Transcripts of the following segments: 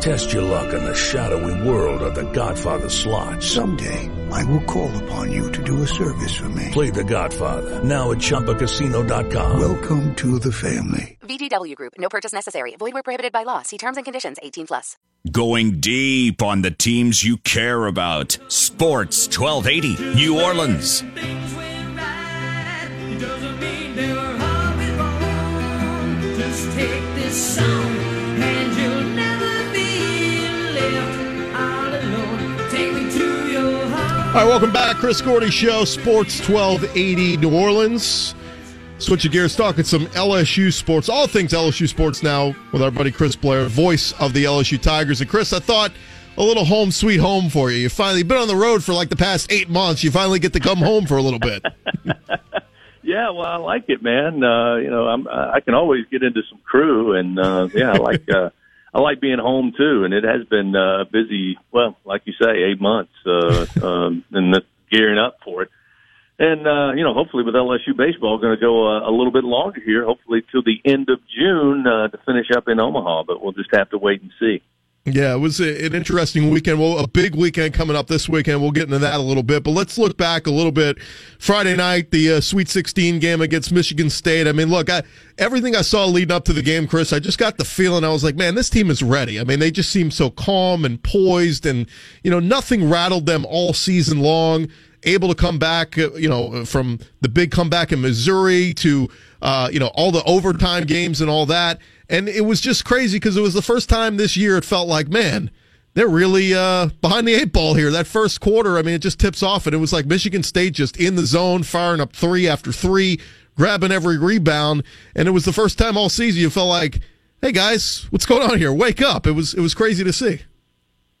Test your luck in the shadowy world of The Godfather slot. Someday, I will call upon you to do a service for me. Play The Godfather now at ChumbaCasino.com. Welcome to the family. VGW Group. No purchase necessary. Void where prohibited by law. See terms and conditions. 18 plus. Going deep on the teams you care about. Sports 1280 New Orleans. All right, welcome back. Chris Gordy Show, Sports 1280 New Orleans. Switching gears, talking some LSU sports, all things LSU sports now with our buddy Chris Blair, voice of the LSU Tigers. And Chris, I thought a little home sweet home for you. You finally been on the road for like the past eight months. You finally get to come home for a little bit. yeah, well, I like it, man. Uh, you know, I'm, I can always get into some crew, and uh, yeah, I like. Uh, I like being home too, and it has been uh, busy. Well, like you say, eight months, uh, um, and the, gearing up for it. And uh, you know, hopefully with LSU baseball, going to go a, a little bit longer here. Hopefully till the end of June uh, to finish up in Omaha, but we'll just have to wait and see. Yeah, it was an interesting weekend. Well, a big weekend coming up this weekend. We'll get into that a little bit, but let's look back a little bit. Friday night, the uh, Sweet 16 game against Michigan State. I mean, look, I, everything I saw leading up to the game, Chris, I just got the feeling I was like, man, this team is ready. I mean, they just seem so calm and poised, and you know, nothing rattled them all season long. Able to come back, uh, you know, from the big comeback in Missouri to uh, you know all the overtime games and all that and it was just crazy because it was the first time this year it felt like, man, they're really uh, behind the eight ball here. That first quarter, I mean, it just tips off, and it was like Michigan State just in the zone, firing up three after three, grabbing every rebound, and it was the first time all season you felt like, hey guys, what's going on here? Wake up! It was it was crazy to see.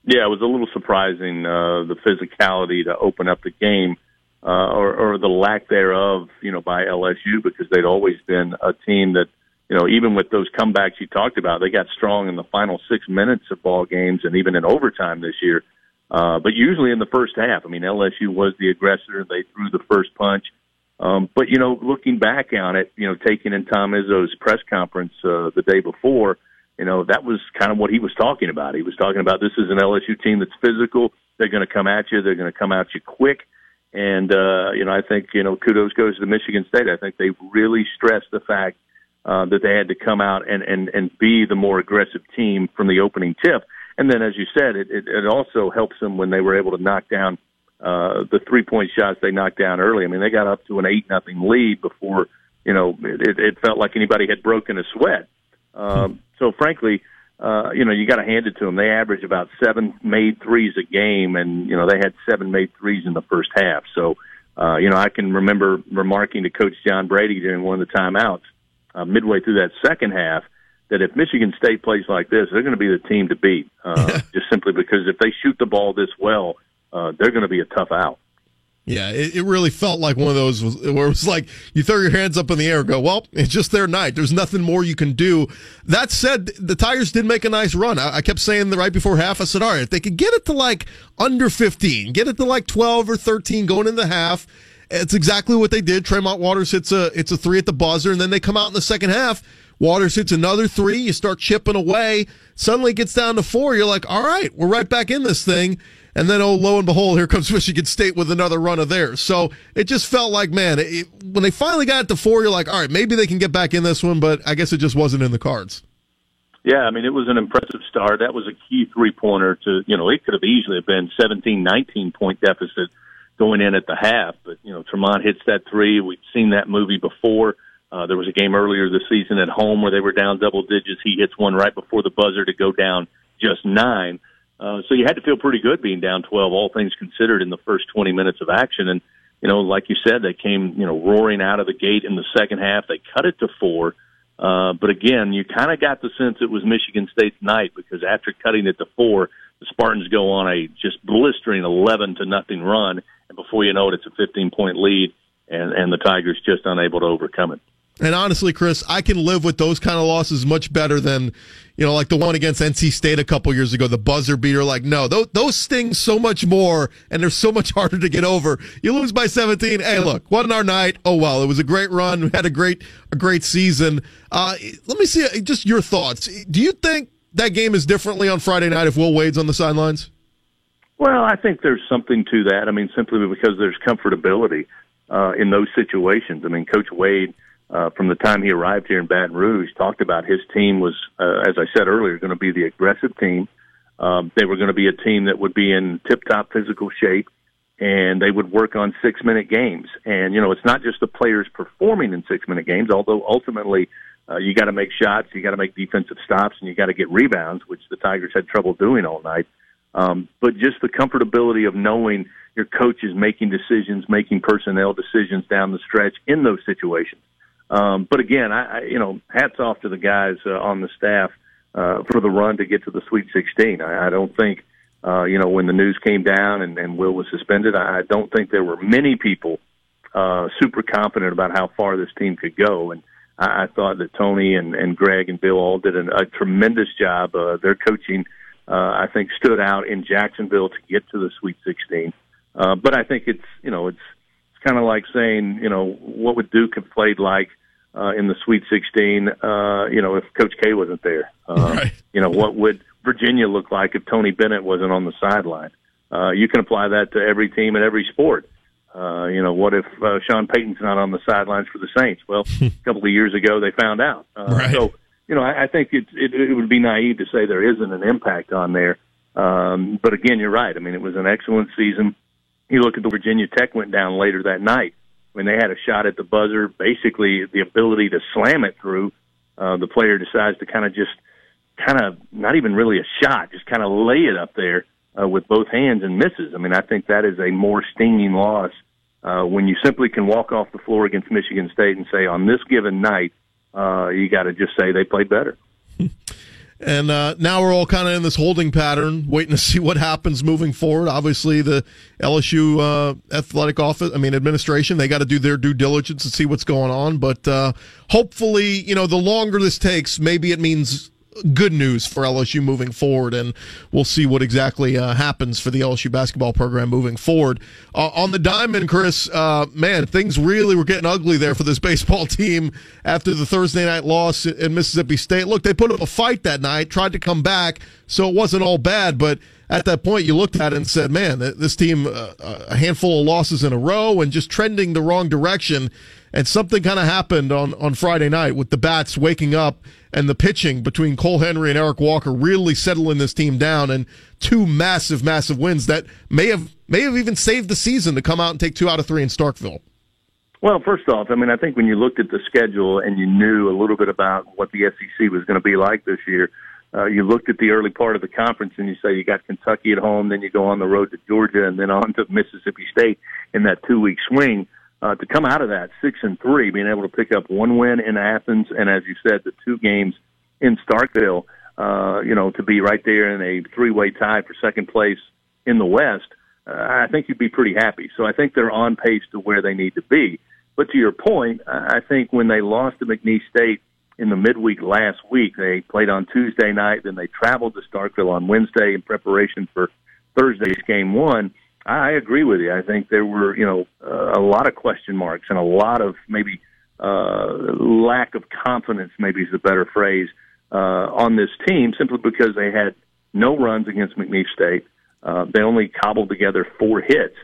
Yeah, it was a little surprising uh, the physicality to open up the game, uh, or, or the lack thereof, you know, by LSU because they'd always been a team that you know, even with those comebacks you talked about, they got strong in the final six minutes of ball games and even in overtime this year. Uh, but usually in the first half, I mean, LSU was the aggressor. They threw the first punch. Um, but, you know, looking back on it, you know, taking in Tom Izzo's press conference uh, the day before, you know, that was kind of what he was talking about. He was talking about this is an LSU team that's physical. They're going to come at you. They're going to come at you quick. And, uh, you know, I think, you know, kudos goes to Michigan State. I think they really stressed the fact uh, that they had to come out and, and, and be the more aggressive team from the opening tip. And then, as you said, it, it, it also helps them when they were able to knock down uh, the three point shots they knocked down early. I mean, they got up to an eight nothing lead before you know it, it felt like anybody had broken a sweat. Um, so, frankly, uh, you know, you got to hand it to them. They average about seven made threes a game, and you know they had seven made threes in the first half. So, uh, you know, I can remember remarking to Coach John Brady during one of the timeouts uh, midway through that second half that if Michigan State plays like this, they're going to be the team to beat. Uh, just simply because if they shoot the ball this well, uh, they're going to be a tough out. Yeah, it, it really felt like one of those where it was like you throw your hands up in the air and go, well, it's just their night. There's nothing more you can do. That said, the Tigers did make a nice run. I, I kept saying the right before half, I said, all right, if they could get it to like under 15, get it to like 12 or 13 going in the half, it's exactly what they did. Tremont Waters hits a it's a three at the buzzer, and then they come out in the second half. Waters hits another three. You start chipping away. Suddenly it gets down to four. You're like, all right, we're right back in this thing. And then, oh, lo and behold, here comes Michigan State with another run of theirs. So it just felt like, man, it, when they finally got it to four, you're like, all right, maybe they can get back in this one, but I guess it just wasn't in the cards. Yeah, I mean, it was an impressive start. That was a key three pointer to, you know, it could have easily been 17, 19 point deficit going in at the half. But you know, Tremont hits that three. We've seen that movie before. Uh, there was a game earlier this season at home where they were down double digits. He hits one right before the buzzer to go down just nine. Uh, so you had to feel pretty good being down 12, all things considered, in the first 20 minutes of action. And, you know, like you said, they came, you know, roaring out of the gate in the second half. They cut it to four. Uh, but again, you kind of got the sense it was Michigan State's night because after cutting it to four, the Spartans go on a just blistering 11 to nothing run and before you know it, it's a 15 point lead, and and the Tigers just unable to overcome it. And honestly, Chris, I can live with those kind of losses much better than, you know, like the one against NC State a couple years ago, the buzzer beater. Like, no, those, those sting so much more and they're so much harder to get over. You lose by 17. Hey, look, wasn't our night. Oh, well, it was a great run. We had a great, a great season. Uh, let me see uh, just your thoughts. Do you think that game is differently on Friday night if Will Wade's on the sidelines? Well, I think there's something to that. I mean, simply because there's comfortability uh, in those situations. I mean, Coach Wade – uh, from the time he arrived here in Baton Rouge, talked about his team was, uh, as I said earlier, going to be the aggressive team. Um, they were going to be a team that would be in tip-top physical shape, and they would work on six-minute games. And you know, it's not just the players performing in six-minute games, although ultimately uh, you got to make shots, you got to make defensive stops, and you got to get rebounds, which the Tigers had trouble doing all night. Um, but just the comfortability of knowing your coach is making decisions, making personnel decisions down the stretch in those situations. Um, but again, I, I, you know, hats off to the guys uh, on the staff uh, for the run to get to the Sweet 16. I, I don't think, uh, you know, when the news came down and, and Will was suspended, I don't think there were many people uh, super confident about how far this team could go. And I, I thought that Tony and, and Greg and Bill all did an, a tremendous job. Uh, their coaching, uh, I think, stood out in Jacksonville to get to the Sweet 16. Uh, but I think it's, you know, it's it's kind of like saying, you know, what would Duke have played like uh, in the Sweet 16? Uh, you know, if Coach K wasn't there, uh, right. you know, what would Virginia look like if Tony Bennett wasn't on the sideline? Uh, you can apply that to every team and every sport. Uh, you know, what if uh, Sean Payton's not on the sidelines for the Saints? Well, a couple of years ago they found out. Uh, right. So, you know, I, I think it, it, it would be naive to say there isn't an impact on there. Um, but again, you're right. I mean, it was an excellent season you look at the Virginia Tech went down later that night when they had a shot at the buzzer, basically the ability to slam it through. Uh, the player decides to kind of just, kind of not even really a shot, just kind of lay it up there uh, with both hands and misses. I mean, I think that is a more stinging loss uh, when you simply can walk off the floor against Michigan State and say on this given night, uh, you got to just say they played better. And uh, now we're all kind of in this holding pattern, waiting to see what happens moving forward. Obviously, the LSU uh, athletic office, I mean, administration, they got to do their due diligence and see what's going on. But uh, hopefully, you know, the longer this takes, maybe it means good news for LSU moving forward, and we'll see what exactly uh, happens for the LSU basketball program moving forward. Uh, on the diamond, Chris, uh, man, things really were getting ugly there for this baseball team after the Thursday night loss in Mississippi State. Look, they put up a fight that night, tried to come back, so it wasn't all bad, but at that point you looked at it and said, man, this team, uh, a handful of losses in a row and just trending the wrong direction. And something kind of happened on, on Friday night with the bats waking up and the pitching between Cole Henry and Eric Walker really settling this team down and two massive, massive wins that may have may have even saved the season to come out and take two out of three in Starkville. Well, first off, I mean, I think when you looked at the schedule and you knew a little bit about what the SEC was going to be like this year, uh, you looked at the early part of the conference and you say you got Kentucky at home, then you go on the road to Georgia, and then on to Mississippi State in that two week swing uh, to come out of that six and three, being able to pick up one win in Athens, and as you said, the two games in Starkville, uh, you know, to be right there in a three-way tie for second place in the West, uh, I think you'd be pretty happy. So I think they're on pace to where they need to be. But to your point, I think when they lost to McNeese State in the midweek last week, they played on Tuesday night, then they traveled to Starkville on Wednesday in preparation for Thursday's game one I agree with you. I think there were, you know, uh, a lot of question marks and a lot of maybe uh, lack of confidence, maybe is a better phrase, uh, on this team simply because they had no runs against McNeese State. Uh, they only cobbled together four hits.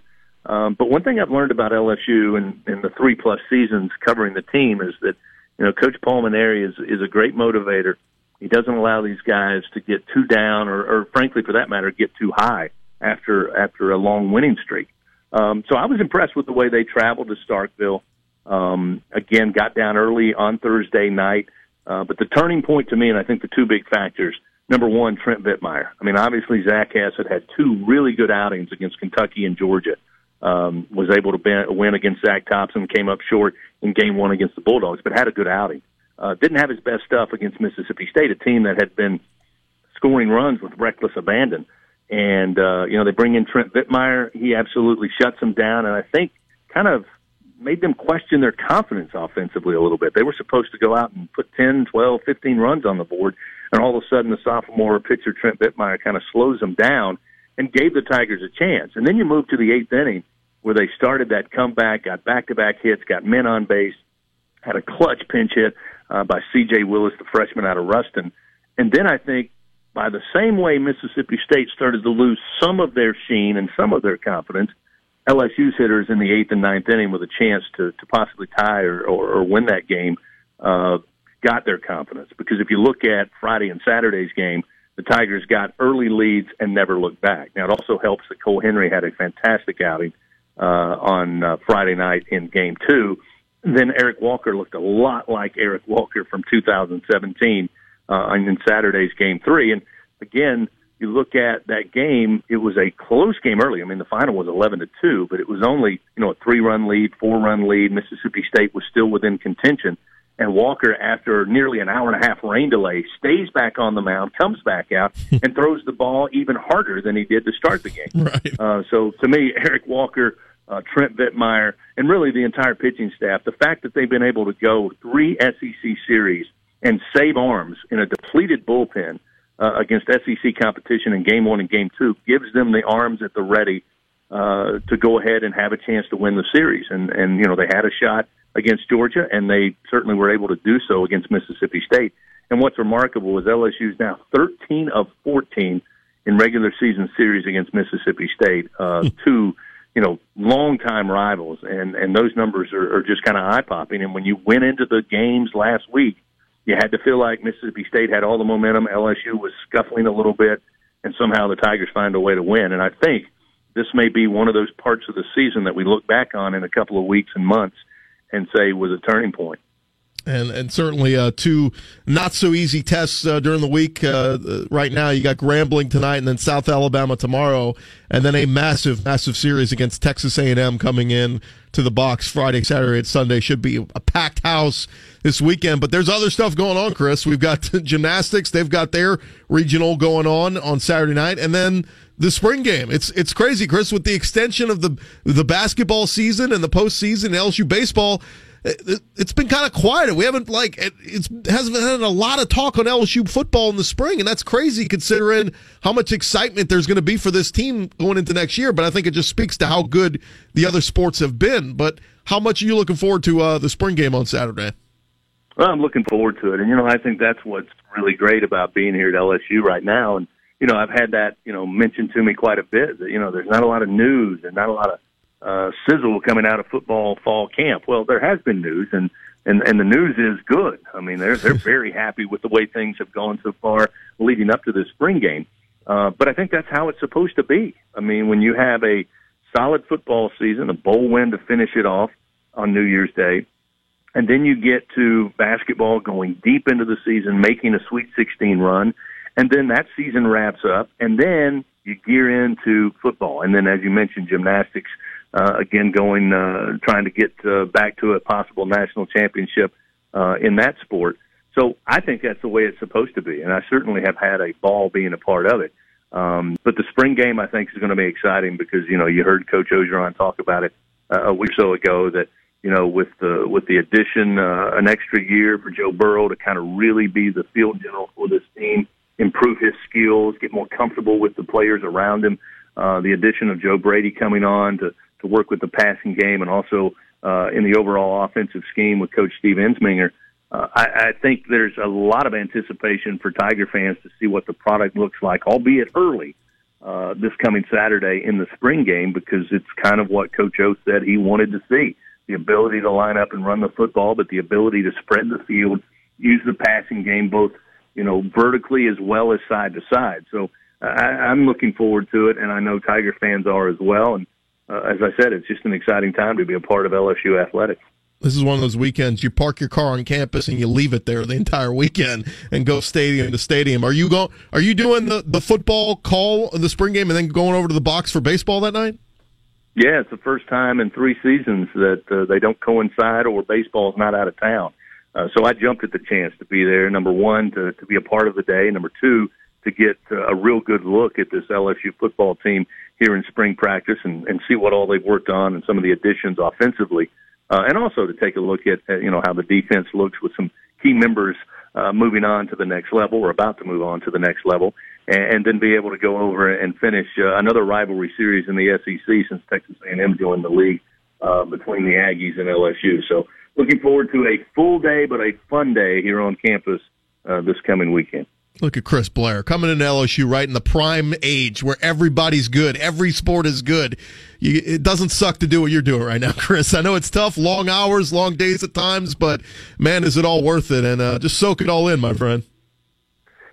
Um, but one thing I've learned about LSU in, in the three plus seasons covering the team is that, you know, Coach Paul Mainieri is, is a great motivator. He doesn't allow these guys to get too down or, or frankly, for that matter, get too high after after a long winning streak. Um, so I was impressed with the way they traveled to Starkville. Um, again, got down early on Thursday night. Uh, but the turning point to me, and I think the two big factors, number one, Trent Vietmeier. I mean, obviously Zach had had two really good outings against Kentucky and Georgia. Um, was able to win against Zach Thompson, came up short in game one against the Bulldogs, but had a good outing. Uh, didn't have his best stuff against Mississippi State, a team that had been scoring runs with reckless abandon. And, uh, you know, they bring in Trent Vietmeier. He absolutely shuts them down. And I think kind of made them question their confidence offensively a little bit. They were supposed to go out and put 10, 12, 15 runs on the board, and all of a sudden the sophomore pitcher Trent Vietmeier kind of slows them down and gave the Tigers a chance. And then you move to the eighth inning where they started that comeback, got back-to-back hits, got men on base, had a clutch pinch hit uh, by C.J. Willis, the freshman out of Ruston. And then I think by the same way Mississippi State started to lose some of their sheen and some of their confidence, LSU's hitters in the eighth and ninth inning with a chance to, to possibly tie or, or, or win that game uh, got their confidence. Because if you look at Friday and Saturday's game, the Tigers got early leads and never looked back. Now, it also helps that Cole Henry had a fantastic outing uh, on uh, Friday night in game two. Then Eric Walker looked a lot like Eric Walker from 2017 uh, in Saturday's game three. And again, you look at that game, it was a close game early. I mean, the final was 11 to 2, but it was only, you know, a three run lead, four run lead. Mississippi State was still within contention. And Walker, after nearly an hour and a half rain delay, stays back on the mound, comes back out, and throws the ball even harder than he did to start the game. Right. Uh, so to me, Eric Walker, uh, Trent Vietmeier, and really the entire pitching staff, the fact that they've been able to go three SEC series and save arms in a depleted bullpen uh, against SEC competition in game one and game two gives them the arms at the ready uh, to go ahead and have a chance to win the series. And, and, you know, they had a shot against Georgia, and they certainly were able to do so against Mississippi State. And what's remarkable is LSU is now 13 of 14 in regular season series against Mississippi State, uh, two, you know, longtime rivals. And, and those numbers are, are just kind of eye popping. And when you went into the games last week, you had to feel like Mississippi State had all the momentum. LSU was scuffling a little bit, and somehow the Tigers find a way to win. And I think this may be one of those parts of the season that we look back on in a couple of weeks and months and say was a turning point and and certainly uh, two not so easy tests uh, during the week. Uh, right now, you got Grambling tonight, and then South Alabama tomorrow, and then a massive, massive series against Texas A and M coming in to the box Friday, Saturday, and Sunday. Should be a packed house this weekend. But there's other stuff going on, Chris. We've got gymnastics; they've got their regional going on on Saturday night, and then the spring game. It's it's crazy, Chris, with the extension of the the basketball season and the postseason, LSU baseball it's been kind of quiet. We haven't like it hasn't had a lot of talk on LSU football in the spring, and that's crazy considering how much excitement there's going to be for this team going into next year. But I think it just speaks to how good the other sports have been. But how much are you looking forward to uh, the spring game on Saturday? Well, I'm looking forward to it, and you know, I think that's what's really great about being here at LSU right now. And you know, I've had that you know mentioned to me quite a bit. That you know, there's not a lot of news and not a lot of uh, sizzle coming out of football fall camp. Well, there has been news, and and and the news is good. I mean, they're they're very happy with the way things have gone so far leading up to this spring game. Uh, but I think that's how it's supposed to be. I mean, when you have a solid football season, a bowl win to finish it off on New Year's Day, and then you get to basketball going deep into the season, making a Sweet 16 run, and then that season wraps up, and then you gear into football, and then as you mentioned, gymnastics uh, again going uh, trying to get uh, back to a possible national championship uh, in that sport. So I think that's the way it's supposed to be, and I certainly have had a ball being a part of it. Um, but the spring game, I think, is going to be exciting because you know you heard Coach Orgeron talk about it uh, a week or so ago that you know with the with the addition uh, an extra year for Joe Burrow to kind of really be the field general for this team, improve his skills, get more comfortable with the players around him. Uh, the addition of Joe Brady coming on to to work with the passing game and also uh, in the overall offensive scheme with Coach Steve Ensminger. Uh, I, I think there's a lot of anticipation for Tiger fans to see what the product looks like, albeit early, uh, this coming Saturday in the spring game, because it's kind of what Coach O said he wanted to see the ability to line up and run the football, but the ability to spread the field, use the passing game both, you know, vertically as well as side to side. So I, I'm looking forward to it, and I know Tiger fans are as well. And uh, as I said, it's just an exciting time to be a part of LSU athletics. This is one of those weekends you park your car on campus and you leave it there the entire weekend and go stadium to stadium. Are you going? Are you doing the, the football call of the spring game and then going over to the box for baseball that night? Yeah, it's the first time in three seasons that uh, they don't coincide or baseball's not out of town. Uh, so I jumped at the chance to be there. Number one, to, to be a part of the day. Number two, to get uh, a real good look at this LSU football team here in spring practice and, and see what all they've worked on and some of the additions offensively uh, and also to take a look at you know how the defense looks with some key members uh, moving on to the next level or about to move on to the next level, and, and then be able to go over and finish uh, another rivalry series in the SEC since Texas A&M joined the league uh, between the Aggies and LSU. So looking forward to a full day but a fun day here on campus uh, this coming weekend. Look at Chris Blair coming into LSU right in the prime age where everybody's good. Every sport is good. You, it doesn't suck to do what you're doing right now, Chris. I know it's tough, long hours, long days at times, but man, is it all worth it? And uh, just soak it all in, my friend.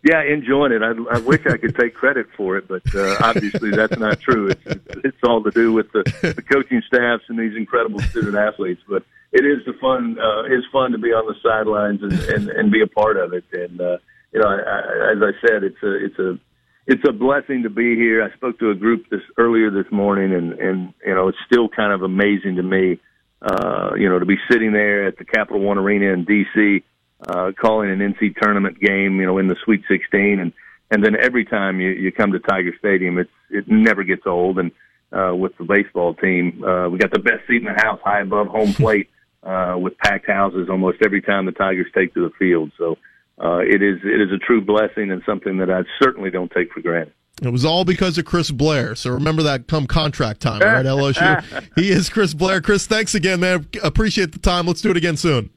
Yeah, enjoying it. I, I wish I could take credit for it, but uh, obviously that's not true. It's, it's all to do with the, the coaching staffs and these incredible student athletes. But it is the fun. Uh, it's fun to be on the sidelines and, and, and be a part of it. And uh, you know, I, I, as I said, it's a it's a it's a blessing to be here. I spoke to a group this earlier this morning, and and you know, it's still kind of amazing to me. Uh, you know, to be sitting there at the Capital One Arena in D.C uh, calling an NC tournament game, you know, in the Sweet 16, and and then every time you you come to Tiger Stadium, it's it never gets old. And uh, with the baseball team, uh, we got the best seat in the house, high above home plate, uh, with packed houses almost every time the Tigers take to the field. So uh, it is it is a true blessing and something that I certainly don't take for granted. It was all because of Chris Blair. So remember that come contract time, right? LSU. he is Chris Blair. Chris, thanks again, man. Appreciate the time. Let's do it again soon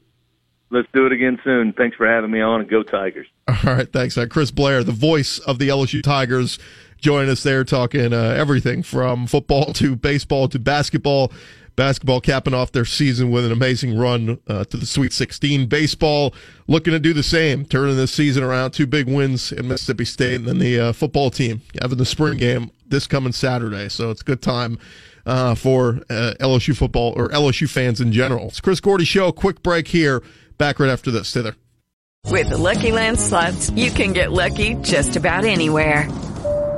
let's do it again soon. Thanks for having me on, and go Tigers. All right, thanks, uh, Chris Blair, the voice of the LSU Tigers, join us there talking uh, everything from football to baseball to basketball. Basketball capping off their season with an amazing run uh, to the Sweet 16. Baseball looking to do the same, turning this season around. Two big wins in Mississippi State, and then the uh, football team having the spring game this coming Saturday. So it's a good time uh, for uh, LSU football or LSU fans in general. It's Chris Gordy Show. Quick break here. Back right after this. Stay there. With the Lucky Land slots, you can get lucky just about anywhere.